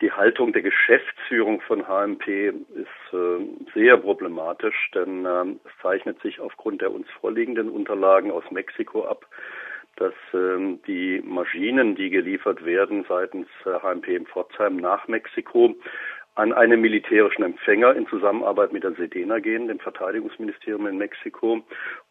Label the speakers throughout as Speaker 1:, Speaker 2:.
Speaker 1: Die Haltung der Geschäftsführung von HMP ist äh, sehr problematisch, denn äh, es zeichnet sich aufgrund der uns vorliegenden Unterlagen aus Mexiko ab, dass äh, die Maschinen, die geliefert werden seitens HMP in Pforzheim nach Mexiko, an einen militärischen Empfänger in Zusammenarbeit mit der Sedena gehen, dem Verteidigungsministerium in Mexiko.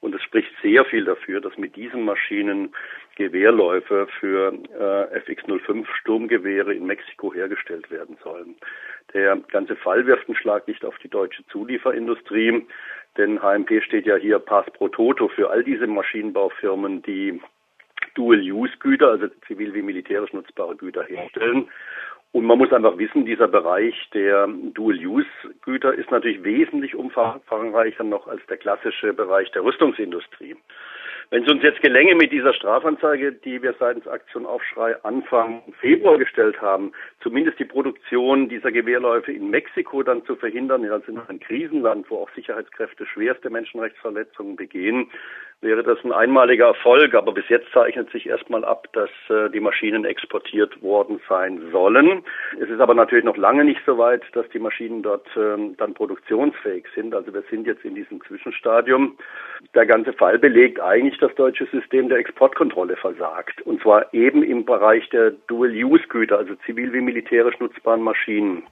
Speaker 1: Und es spricht sehr viel dafür, dass mit diesen Maschinen Gewehrläufe für äh, FX-05 Sturmgewehre in Mexiko hergestellt werden sollen. Der ganze Fall wirft ein Schlaglicht auf die deutsche Zulieferindustrie, denn HMP steht ja hier Pass pro Toto für all diese Maschinenbaufirmen, die Dual-Use-Güter, also zivil wie militärisch nutzbare Güter herstellen. Und man muss einfach wissen, dieser Bereich der Dual-Use-Güter ist natürlich wesentlich umfangreicher noch als der klassische Bereich der Rüstungsindustrie. Wenn es uns jetzt gelänge, mit dieser Strafanzeige, die wir seitens Aktion Aufschrei Anfang Februar gestellt haben, zumindest die Produktion dieser Gewehrläufe in Mexiko dann zu verhindern, also in einem Krisenland, wo auch Sicherheitskräfte schwerste Menschenrechtsverletzungen begehen, wäre das ein einmaliger Erfolg. Aber bis jetzt zeichnet sich erstmal ab, dass äh, die Maschinen exportiert worden sein sollen. Es ist aber natürlich noch lange nicht so weit, dass die Maschinen dort ähm, dann produktionsfähig sind. Also wir sind jetzt in diesem Zwischenstadium. Der ganze Fall belegt eigentlich, das deutsche System der Exportkontrolle versagt. Und zwar eben im Bereich der Dual-Use-Güter, also zivil wie militärisch nutzbaren Maschinen.